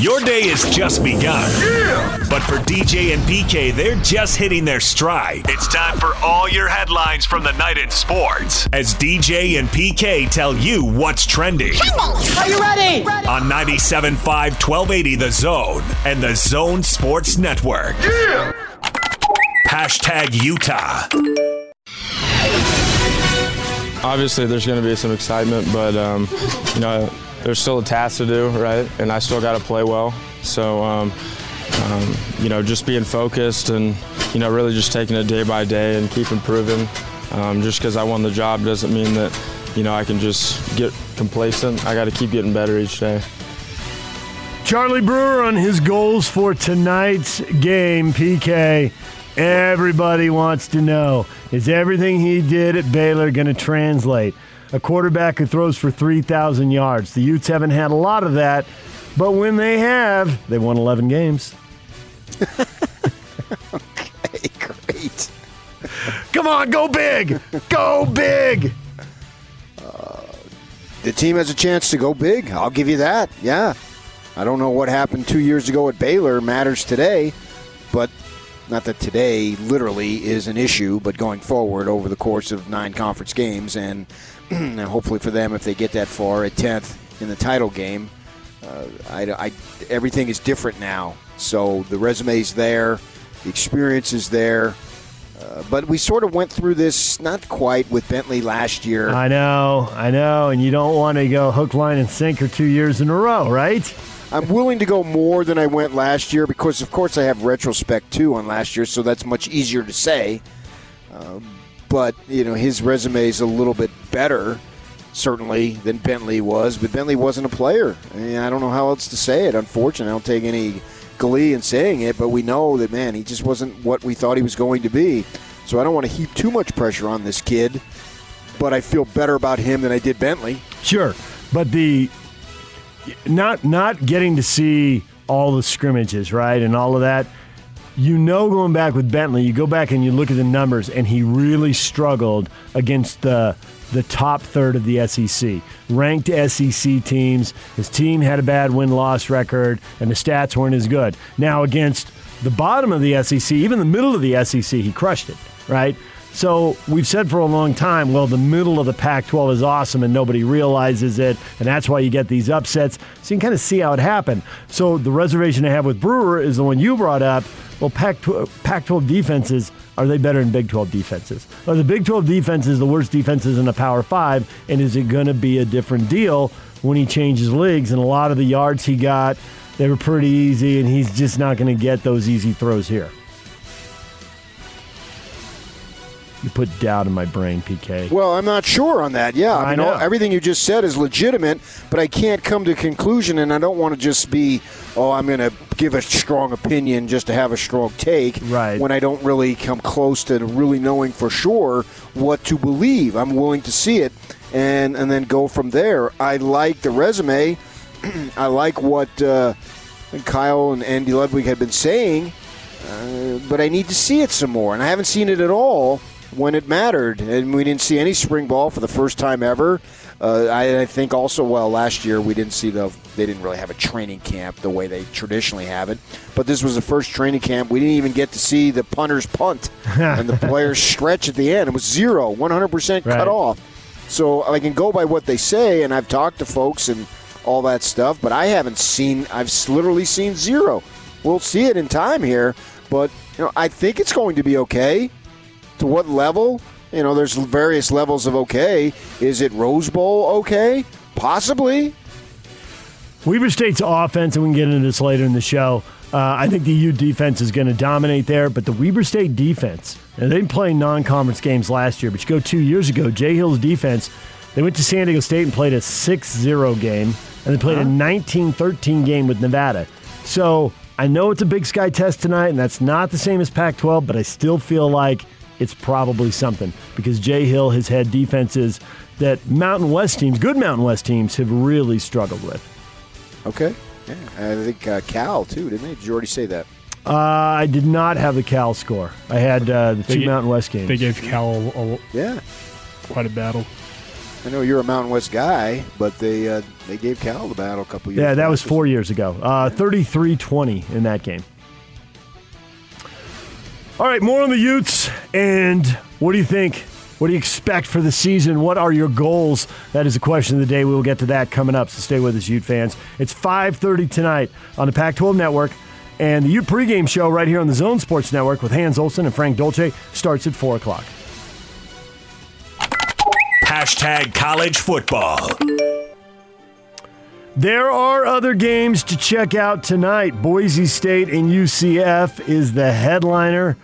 Your day is just begun. Yeah! But for DJ and PK, they're just hitting their stride. It's time for all your headlines from the night in sports as DJ and PK tell you what's trending. Are you ready? On 97.5 1280 The Zone and The Zone Sports Network. Yeah! Hashtag Utah. Obviously, there's going to be some excitement, but um, you know, there's still a task to do, right? And I still got to play well. So, um, um, you know, just being focused and you know, really just taking it day by day and keep improving. Um, just because I won the job doesn't mean that you know I can just get complacent. I got to keep getting better each day. Charlie Brewer on his goals for tonight's game, PK. Everybody wants to know is everything he did at Baylor going to translate? A quarterback who throws for 3,000 yards. The Utes haven't had a lot of that, but when they have, they won 11 games. okay, great. Come on, go big! Go big! The team has a chance to go big. I'll give you that. Yeah. I don't know what happened two years ago at Baylor matters today, but not that today literally is an issue, but going forward over the course of nine conference games, and hopefully for them, if they get that far at 10th in the title game, uh, I, I, everything is different now. So the resume's there, the experience is there. Uh, but we sort of went through this not quite with Bentley last year. I know, I know, and you don't want to go hook, line, and sinker two years in a row, right? I'm willing to go more than I went last year because, of course, I have retrospect too on last year, so that's much easier to say. Uh, but you know, his resume is a little bit better, certainly, than Bentley was. But Bentley wasn't a player. I, mean, I don't know how else to say it. Unfortunately, I don't take any glee in saying it, but we know that man, he just wasn't what we thought he was going to be. So I don't want to heap too much pressure on this kid. But I feel better about him than I did Bentley. Sure, but the not not getting to see all the scrimmages, right, and all of that. You know, going back with Bentley, you go back and you look at the numbers, and he really struggled against the the top third of the SEC, ranked SEC teams. His team had a bad win loss record, and the stats weren't as good. Now against the bottom of the SEC, even the middle of the SEC, he crushed it, right? So we've said for a long time, well, the middle of the Pac 12 is awesome and nobody realizes it, and that's why you get these upsets. So you can kind of see how it happened. So the reservation I have with Brewer is the one you brought up. Well, Pac 12 defenses, are they better than Big 12 defenses? Are the Big 12 defenses the worst defenses in the Power 5? And is it going to be a different deal when he changes leagues? And a lot of the yards he got, they were pretty easy, and he's just not going to get those easy throws here. You put doubt in my brain, PK. Well, I'm not sure on that. Yeah, I mean, know. all- everything you just said is legitimate, but I can't come to a conclusion, and I don't want to just be, oh, I'm going to give a strong opinion just to have a strong take. Right. When I don't really come close to really knowing for sure what to believe. I'm willing to see it and and then go from there. I like the resume. I like what uh, Kyle and Andy Ludwig had been saying, uh, but I need to see it some more, and I haven't seen it at all when it mattered, and we didn't see any spring ball for the first time ever. Uh, I, I think also, well, last year we didn't see the they didn't really have a training camp the way they traditionally have it, but this was the first training camp. We didn't even get to see the punters punt and the players stretch at the end. It was zero, 100 percent Right. cut off. So I can go by what they say, and I've talked to folks and all that stuff, but I haven't seen. I've literally seen zero. We'll see it in time here, but you know, I think it's going to be okay. To what level? You know, there's various levels of okay. Is it Rose Bowl okay? Possibly. Weber State's offense, and we can get into this later in the show. Uh, I think the U defense is going to dominate there, but the Weber State defense, and they didn't play non-conference games last year, but you go two years ago, Jay Hill's defense, they went to San Diego State and played a 6-0 game, and they played a 19-13 game with Nevada. So I know it's a Big Sky test tonight, and that's not the same as Pac-12, but I still feel like it's probably something because Jay Hill has had defenses that Mountain West teams, good Mountain West teams, have really struggled with. Okay. Yeah, I think uh, Cal too, didn't they? Did you already say that? Uh, I did not have the Cal score. I had uh, the two They- Mountain West games. They gave Cal a, a- Yeah. quite a battle. I know you're a Mountain West guy, but they uh, they gave Cal the battle a couple years. Yeah, that back. was four years ago. Uh, 33-20 in that game. All right, more on the Utes. And what do you think? What do you expect for the season? What are your goals? That is the question of the day. We will get to that coming up. So stay with us, Ute fans. It's 5:30 tonight on the Pac-12 Network, and the Ute pregame show right here on the Zone Sports Network with Hans Olsen and Frank Dolce starts at four o'clock. Hashtag college football. There are other games to check out tonight. Boise State and UCF is the headliner.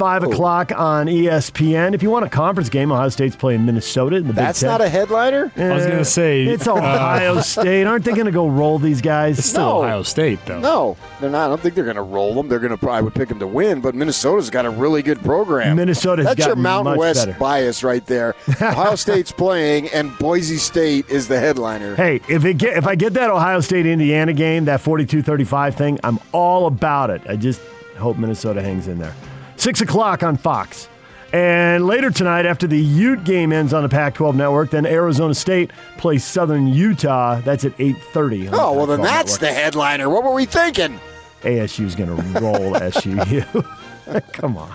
Five o'clock on ESPN. If you want a conference game, Ohio State's playing Minnesota in the That's Big Ten. not a headliner. I was gonna say, it's uh, Ohio State. Aren't they going to go roll these guys? It's still No. Ohio State, though. No, they're not. I don't think they're going to roll them. They're going to probably would pick them to win, but Minnesota's got a really good program. Minnesota's That's your Mountain much West better. bias right there. Ohio State's playing, and Boise State is the headliner. Hey, if it get, if I get that Ohio State Indiana game, that 42-35 thing, I'm all about it. I just hope Minnesota hangs in there. Six o'clock on Fox. And later tonight, after the Ute game ends on the Pac-12 network, then Arizona State plays Southern Utah. That's at 8.30. Oh well, then that's network. the headliner. What were we thinking? ASU's going to roll SUU. Come on.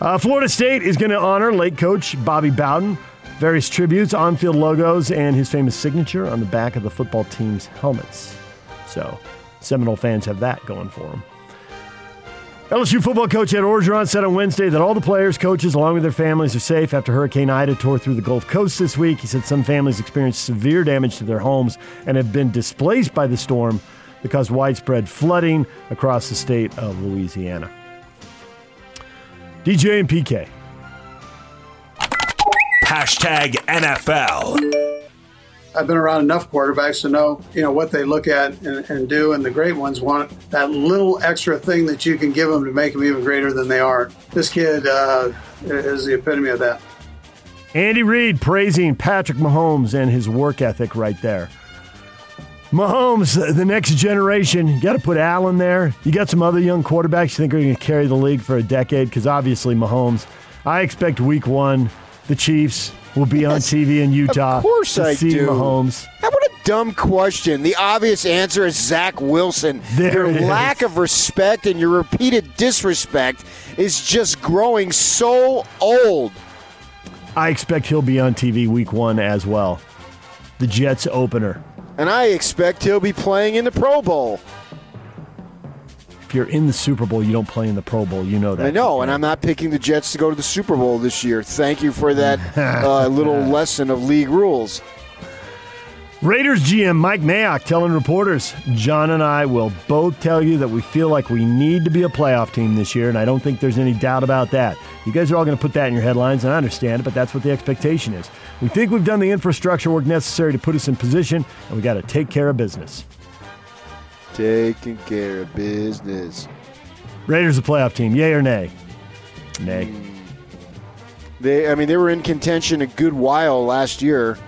Uh, Florida State is going to honor late coach Bobby Bowden. Various tributes, on field logos, and his famous signature on the back of the football team's helmets. So, Seminole fans have that going for them. LSU football coach Ed Orgeron said on Wednesday that all the players, coaches, along with their families, are safe after Hurricane Ida tore through the Gulf Coast this week. He said some families experienced severe damage to their homes and have been displaced by the storm that caused widespread flooding across the state of Louisiana. DJ and PK. Hashtag NFL. I've been around enough quarterbacks to know, you know, what they look at and, and do, and the great ones want that little extra thing that you can give them to make them even greater than they are. This kid uh, is the epitome of that. Andy Reid praising Patrick Mahomes and his work ethic right there. Mahomes, the next generation. You got to put Allen there. You got some other young quarterbacks you think are going to carry the league for a decade? Because obviously, Mahomes. I expect week one, the Chiefs will be on TV in Utah. Of course to I see do. Mahomes. What a dumb question. The obvious answer is Zach Wilson. There your lack of respect and your repeated disrespect is just growing so old. I expect he'll be on TV week one as well. The Jets opener. And I expect he'll be playing in the Pro Bowl. If you're in the Super Bowl, you don't play in the Pro Bowl. You know that. I know, and I'm not picking the Jets to go to the Super Bowl this year. Thank you for that uh, little lesson of league rules. Raiders GM Mike Mayock telling reporters, John and I will both tell you that we feel like we need to be a playoff team this year, and I don't think there's any doubt about that. You guys are all going to put that in your headlines, and I understand it, but that's what the expectation is. We think we've done the infrastructure work necessary to put us in position, and we got to take care of business. Taking care of business. Raiders a playoff team, yay or nay? Nay. They, I mean, they were in contention a good while last year.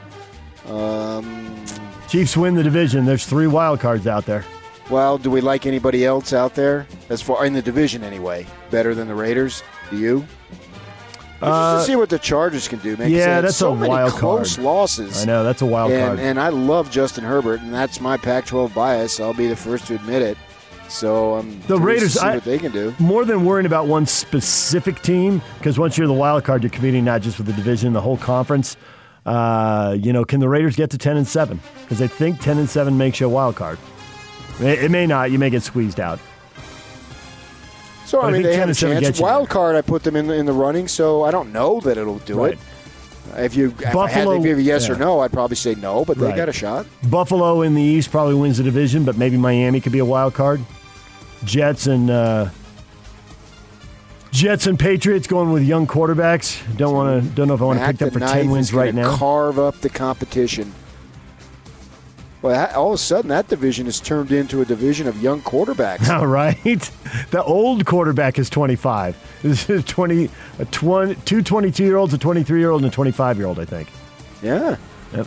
Um, Chiefs win the division. There's three wild cards out there. well, do we like anybody else out there as far in the division anyway? Better than the Raiders? Do you? Just to see what the Chargers can do, man. Uh, yeah, that's so a many wild close card. losses. I know that's a wild and, card. and I love Justin Herbert, and that's my Pac-12 bias. I'll be the first to admit it. So I'm The Raiders, to see I- what they can do. more than worrying about one specific team, because once you're the wild card, you're competing not just with the division, the whole conference. Uh, you know, can the Raiders get to ten and seven? Because I think ten and seven makes you a wild card. It, it may not. You may get squeezed out. So But I mean, they have a chance. Wild card, I put them in the, in the running, so I don't know that it'll do Right. it. If you if I had to give a yes or no, I'd probably say no, but they Right. got a shot. Buffalo in the East probably wins the division, but maybe Miami could be a wild card. Jets and uh, Jets and Patriots going with young quarterbacks. Don't want to. Don't know if I want to pick them for ten wins right now. Carve up the competition. Well, that, all of a sudden, that division has turned into a division of young quarterbacks. All right. The old quarterback is 25. This is 20, a 20 two 22 year olds, a 23 year old, and a 25 year old, I think. yeah. Yep.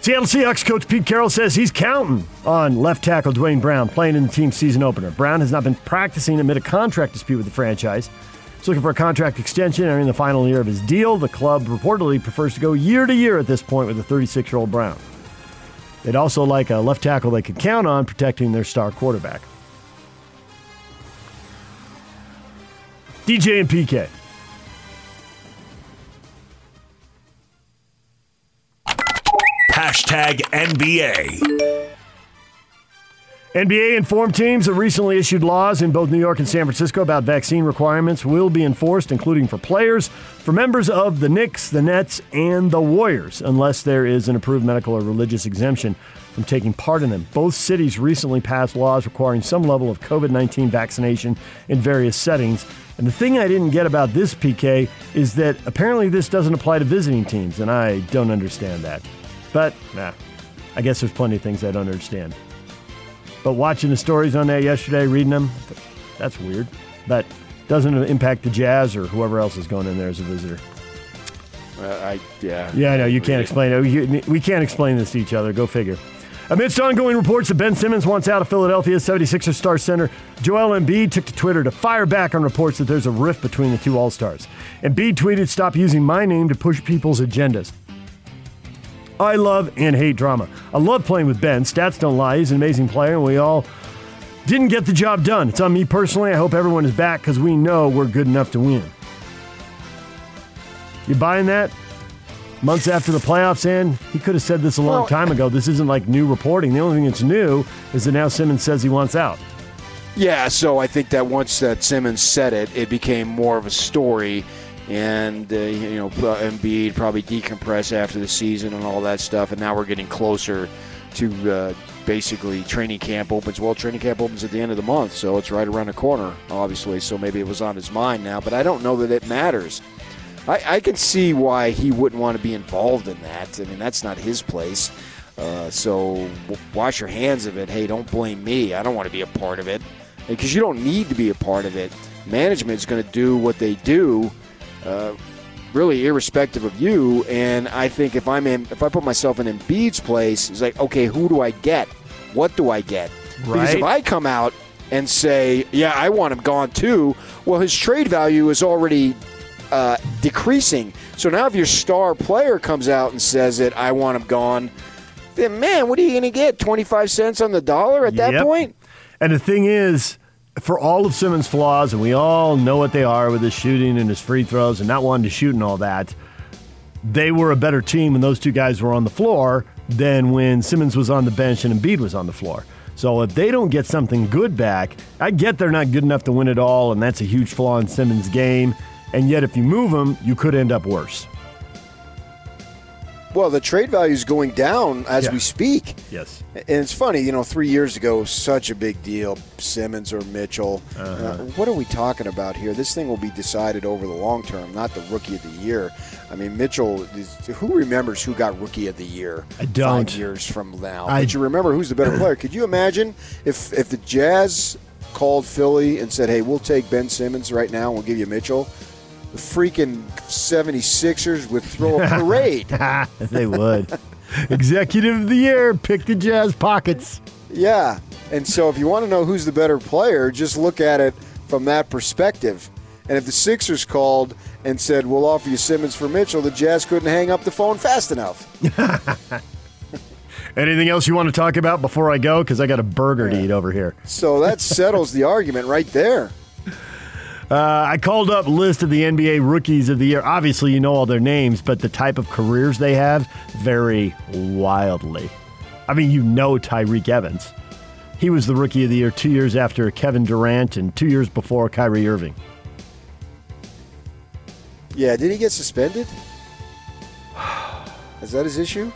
Seattle Seahawks coach Pete Carroll says he's counting on left tackle Duane Brown playing in the team's season opener. Brown has not been practicing amid a contract dispute with the franchise. He's looking for a contract extension entering the final year of his deal. The club reportedly prefers to go year to year at this point with the 36 year old Brown. They'd also like a left tackle they could count on protecting their star quarterback. DJ and PK. Hashtag NBA. NBA informed teams have recently issued laws in both New York and San Francisco about vaccine requirements will be enforced, including for players, for members of the Knicks, the Nets, and the Warriors, unless there is an approved medical or religious exemption from taking part in them. Both cities recently passed laws requiring some level of COVID 19 vaccination in various settings. And the thing I didn't get about this, PK, is that apparently this doesn't apply to visiting teams, and I don't understand that. But, nah, I guess there's plenty of things I don't understand. But watching the stories on that yesterday, reading them, that's weird. But doesn't impact the Jazz or whoever else is going in there as a visitor. Uh, I yeah. Yeah, I know you can't explain it. We, can't explain this to each other. Go figure. Amidst ongoing reports that Ben Simmons wants out of Philadelphia's 76ers star center, Joel Embiid took to Twitter to fire back on reports that there's a rift between the two All Stars. Embiid tweeted, "Stop using my name to push people's agendas." I love and hate drama. I love playing with Ben. Stats don't lie. He's an amazing player, and we all didn't get the job done. It's on me personally. I hope everyone is back because we know we're good enough to win. You buying that? Months after the playoffs end, he could have said this a long Well- time ago. This isn't like new reporting. The only thing that's new is that now Simmons says he wants out. Yeah, so I think that once that Simmons said it, it became more of a story, and uh, you know Embiid probably decompress after the season and all that stuff, and now we're getting closer to uh, basically training camp opens. Well, training camp opens at the end of the month, so it's right around the corner, obviously. So maybe it was on his mind now, but I don't know that it matters. I, I can see why he wouldn't want to be involved in that. I mean, that's not his place. Uh, so w- wash your hands of it. Hey, don't blame me. I don't want to be a part of it because you don't need to be a part of it. Management is going to do what they do, uh, really irrespective of you. And I think if I'm in, if I put myself in Embiid's place, it's like, okay, who do I get? What do I get? Right. Because if I come out and say, yeah, I want him gone too, well, his trade value is already uh, decreasing. So now if your star player comes out and says it, I want him gone, then man, what are you going to get? 25 cents on the dollar at that Yep. point? And the thing is, for all of Simmons' flaws, and we all know what they are with his shooting and his free throws and not wanting to shoot and all that, they were a better team when those two guys were on the floor than when Simmons was on the bench and Embiid was on the floor. So if they don't get something good back, I get they're not good enough to win it all, and that's a huge flaw in Simmons' game. And yet, if you move him, you could end up worse. Well, the trade value is going down as Yeah. we speak. Yes. And it's funny, you know, three years ago, such a big deal, Simmons or Mitchell. Uh, what are we talking about here? This thing will be decided over the long term, not the rookie of the year. I mean, Mitchell, who remembers who got rookie of the year I don't. five years from now? I- but you remember who's the better player. Could you imagine if, if the Jazz called Philly and said, hey, we'll take Ben Simmons right now and we'll give you Mitchell? The freaking 76ers would throw a parade. they would. Executive of the year, pick the Jazz pockets. Yeah. And so if you want to know who's the better player, just look at it from that perspective. And if the Sixers called and said, we'll offer you Simmons for Mitchell, the Jazz couldn't hang up the phone fast enough. Anything else you want to talk about before I go? Because I got a burger to eat over here. So that settles the argument right there. Uh, I called up list of the NBA rookies of the year. Obviously, you know all their names, but the type of careers they have vary wildly. I mean, you know Tyreke Evans. He was the rookie of the year two years after Kevin Durant and two years before Kyrie Irving. Yeah, did he get suspended? Is that his issue?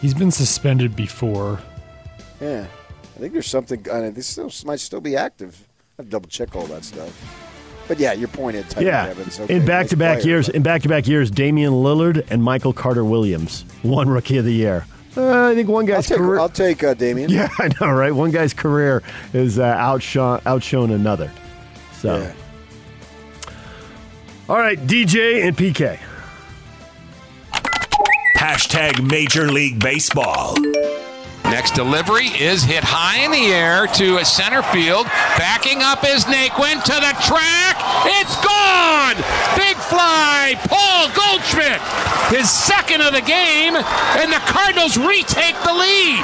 He's been suspended before. Yeah. I think there's something. I mean, this still, might still be active. I have to double check all that stuff. But yeah, your point at Tyreke yeah, Evans. Okay, in back-to-back player, years, but- in back-to-back years, Damian Lillard and Michael Carter Williams one rookie of the year. Uh, I think one I'll guy's take, career. I'll take uh, Damian. Yeah, I know, right? One guy's career is uh, outshone, outshone another. So, Yeah. all right, DJ and PK. Hashtag Major League Baseball. Next delivery is hit high in the air to center field. Backing up is Naquin to the track. It's gone! Big fly, Paul Goldschmidt, his second of the game, and the Cardinals retake the lead.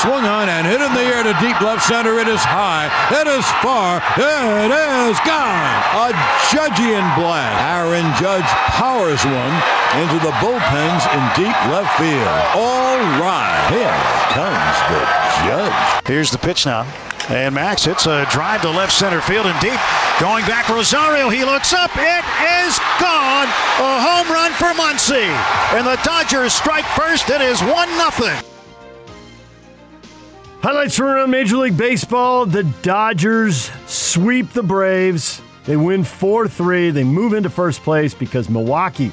Swung on and hit in the air to deep left center. It is high. It is far. It is gone. A Judgian blast. Aaron Judge powers one into the bullpens in deep left field. All right. Here comes the Judge. Here's the pitch now. And Max hits a drive to left center field and deep. Going back, Rosario. He looks up. It is gone. A home run for Muncy. And the Dodgers strike first. It is 1 0. Highlights from around Major League Baseball. The Dodgers sweep the Braves. They win 4 3. They move into first place because Milwaukee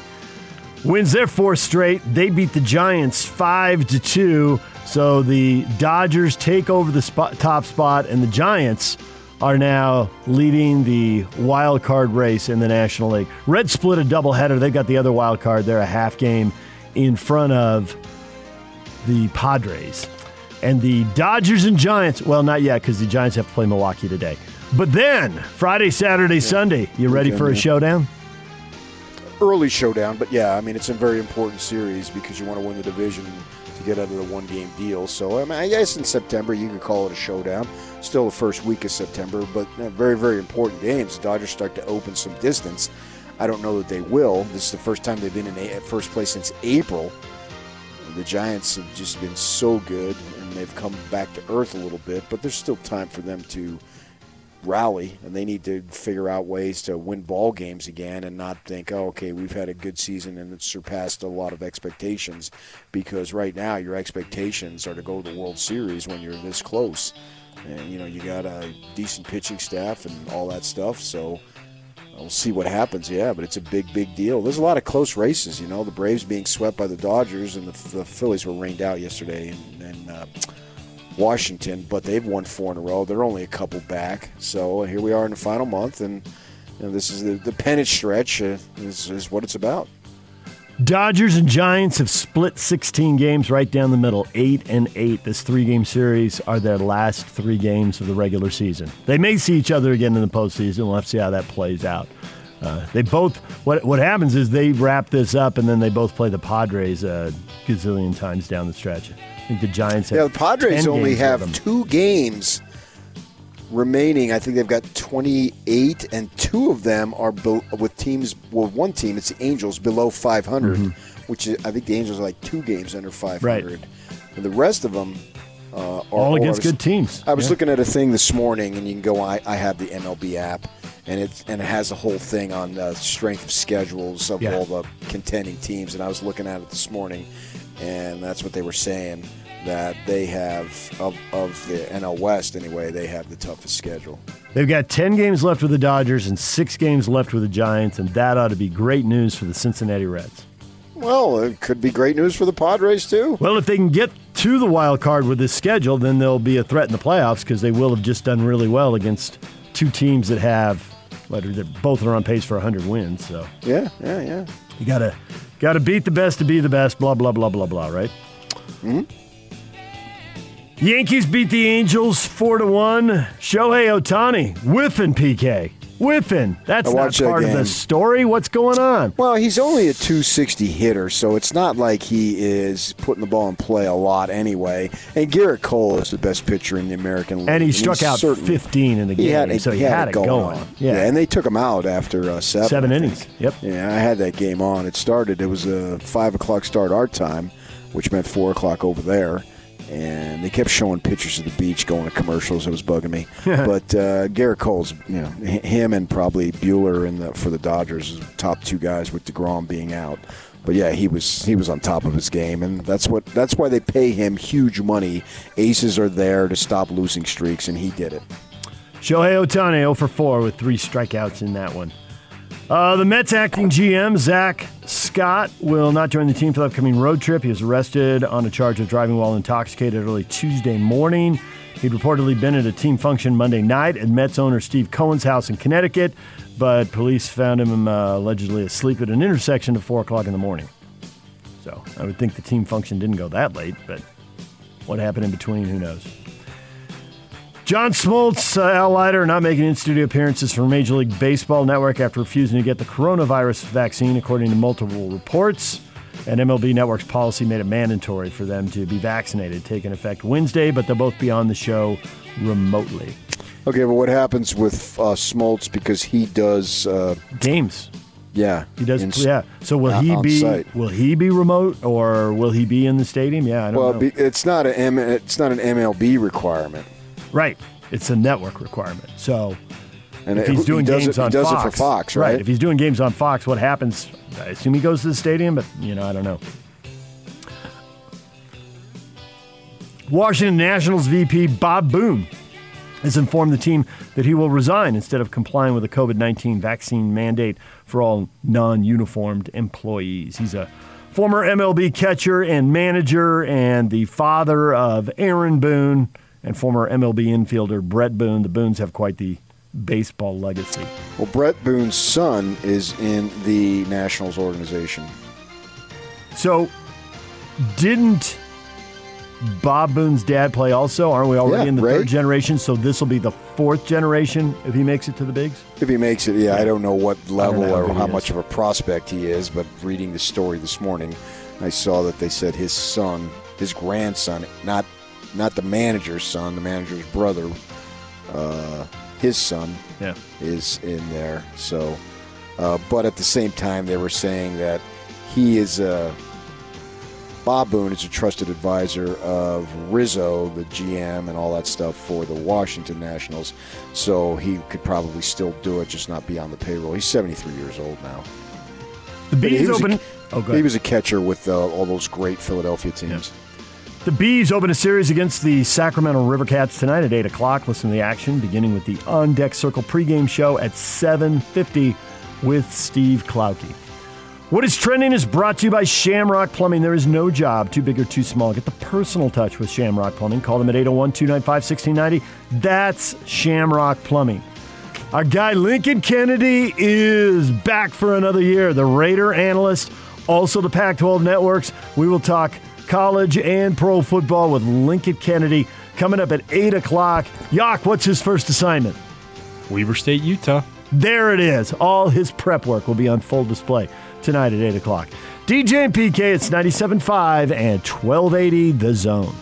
wins their fourth straight. They beat the Giants 5 to 2. So the Dodgers take over the spot, top spot, and the Giants are now leading the wild card race in the National League. Red split a doubleheader. They've got the other wild card. They're a half game in front of the Padres. And the Dodgers and Giants, well, not yet because the Giants have to play Milwaukee today. But then, Friday, Saturday, Sunday, you ready for a showdown? Early showdown, but yeah, I mean, it's a very important series because you want to win the division to get out of the one game deal. So, I mean, I guess in September you could call it a showdown. Still the first week of September, but uh, very, very important games. The Dodgers start to open some distance. I don't know that they will. This is the first time they've been in a- first place since April. The Giants have just been so good, and they've come back to earth a little bit, but there's still time for them to rally, and they need to figure out ways to win ball games again and not think, oh, okay, we've had a good season and it's surpassed a lot of expectations. Because right now, your expectations are to go to the World Series when you're this close, and you know you got a decent pitching staff and all that stuff. So we'll see what happens. Yeah, but it's a big, big deal. There's a lot of close races. You know, the Braves being swept by the Dodgers, and the, the Phillies were rained out yesterday and, in uh, Washington, but they've won four in a row. They're only a couple back. So here we are in the final month, and you know, this is the, the pennant stretch uh, is, is what it's about. Dodgers and Giants have split 16 games right down the middle, 8 and 8. This three-game series are their last 3 games of the regular season. They may see each other again in the postseason. We'll have to see how that plays out. Uh, they both what what happens is they wrap this up and then they both play the Padres a gazillion times down the stretch. Think the Giants have Yeah, the Padres 10 only have two games remaining. I think they've got 28, and two of them are be- with teams. Well, one team, it's the Angels, below 500, which is, I think the Angels are like two games under 500. Mm-hmm. Right. And the rest of them uh, are all against was- good teams. I was Yeah. looking at a thing this morning, and you can go. I, I have the MLB app, and it and it has a whole thing on uh, strength of schedules of Yeah. all the contending teams. And I was looking at it this morning, and that's what they were saying that they have of of the NL West anyway. They have the toughest schedule. They've got 10 games left with the Dodgers and 6 games left with the Giants and that ought to be great news for the Cincinnati Reds. Well, it could be great news for the Padres too. Well, if they can get to the wild card with this schedule, then they'll be a threat in the playoffs because they will have just done really well against two teams that have, what, they're- both are on pace for 100 wins. So Yeah, yeah, yeah. you gotta gotta beat the best to be the best. Blah blah blah blah blah. Right? Mm-hmm. Yankees beat the Angels four to one. Shohei Ohtani whiffing PK. Whiffing. That's not watched that part of the story. What's going on? Well, he's only a 260 hitter, so it's not like he is putting the ball in play a lot anyway. And Gerrit Cole is the best pitcher in the American League. And he struck he's out certainly- 15 in the game, He had it, so he, had, had, it going, on. Yeah. and they took him out after uh, seven. Seven innings. Yep. Yeah, I had that game on. It started. It was a five o'clock start our time, which meant four o'clock over there. And they kept showing pictures of the beach, going to commercials. It was bugging me. but uh, Gerrit Cole's, you know, him and probably Buehler in the for the Dodgers, top two guys with Degrom being out. But yeah, he was he was on top of his game, and that's what that's why they pay him huge money. Aces are there to stop losing streaks, and he did it. Shohei Ohtani 0 for 4 with three strikeouts in that one. Uh, the Mets acting GM, Zach Scott, will not join the team for the upcoming road trip. He was arrested on a charge of driving while intoxicated early Tuesday morning. He'd reportedly been at a team function Monday night at Mets owner Steve Cohen's house in Connecticut, but police found him uh, allegedly asleep at an intersection at 4 o'clock in the morning. So I would think the team function didn't go that late, but What happened in between, who knows? John Smoltz, uh, Al Leiter not making in studio appearances for Major League Baseball Network after refusing to get the coronavirus vaccine, according to multiple reports. And MLB Network's policy made it mandatory for them to be vaccinated, taking effect Wednesday, but they'll both be on the show remotely. Okay, but what happens with uh, Smoltz because he does uh, games? Yeah, he does. in- yeah. So will uh, he be? site. Will he be remote or will he be in the stadium? Yeah, I don't Well, know. be, it's not an M, it's not an MLB requirement. Right. It's a network requirement. So And if it- he's doing he does games it, on Fox, it for Fox, right? If he's doing games on Fox, what happens? I assume he goes to the stadium, but you know, I don't know. Washington Nationals VP Bob Boone has informed the team that he will resign instead of complying with the COVID 19 vaccine mandate for all non uniformed employees. He's a former MLB catcher and manager and the father of Aaron Boone and former MLB infielder Bret Boone. The Boones have quite the baseball legacy. Well, Bret Boone's son is in the Nationals organization. So, didn't Bob Boone's dad play also? Aren't we already Yeah, in the Ray. third generation? So, this will be the fourth generation if he makes it to the bigs? If he makes it, yeah, I don't know what level know or how much of a prospect he is, but reading the story this morning, I saw that they said his son, his grandson, not not the manager's son, the manager's brother, uh, his son, Yeah. is in there. So, uh, but at the same time, they were saying that he is a Bob Boone is a trusted advisor of Rizzo, the GM, and all that stuff for the Washington Nationals. So he could probably still do it, just not be on the payroll. He's 73 years old now. The he Bees was a- open. oh, He was a catcher with uh, all those great Philadelphia teams. The Bees open a series against the Sacramento River Cats tonight at 8 o'clock. Listen to the action, beginning with the On Deck Circle pregame show at 7.50 with Steve Klauke. What is trending is brought to you by Shamrock Plumbing. There is no job too big or too small. Get the personal touch with Shamrock Plumbing. Call them at 801 295 1690. That's Shamrock Plumbing. Our guy Lincoln Kennedy is back for another year. The Raider analyst, also the Pac 12 networks. We will talk college and pro football with Lincoln Kennedy coming up at 8 o'clock. Yak, what's his first assignment? Weber State, Utah. There it is. All his prep work will be on full display tonight at 8 o'clock. DJ and PK, it's 97.5 and 1280 The Zone.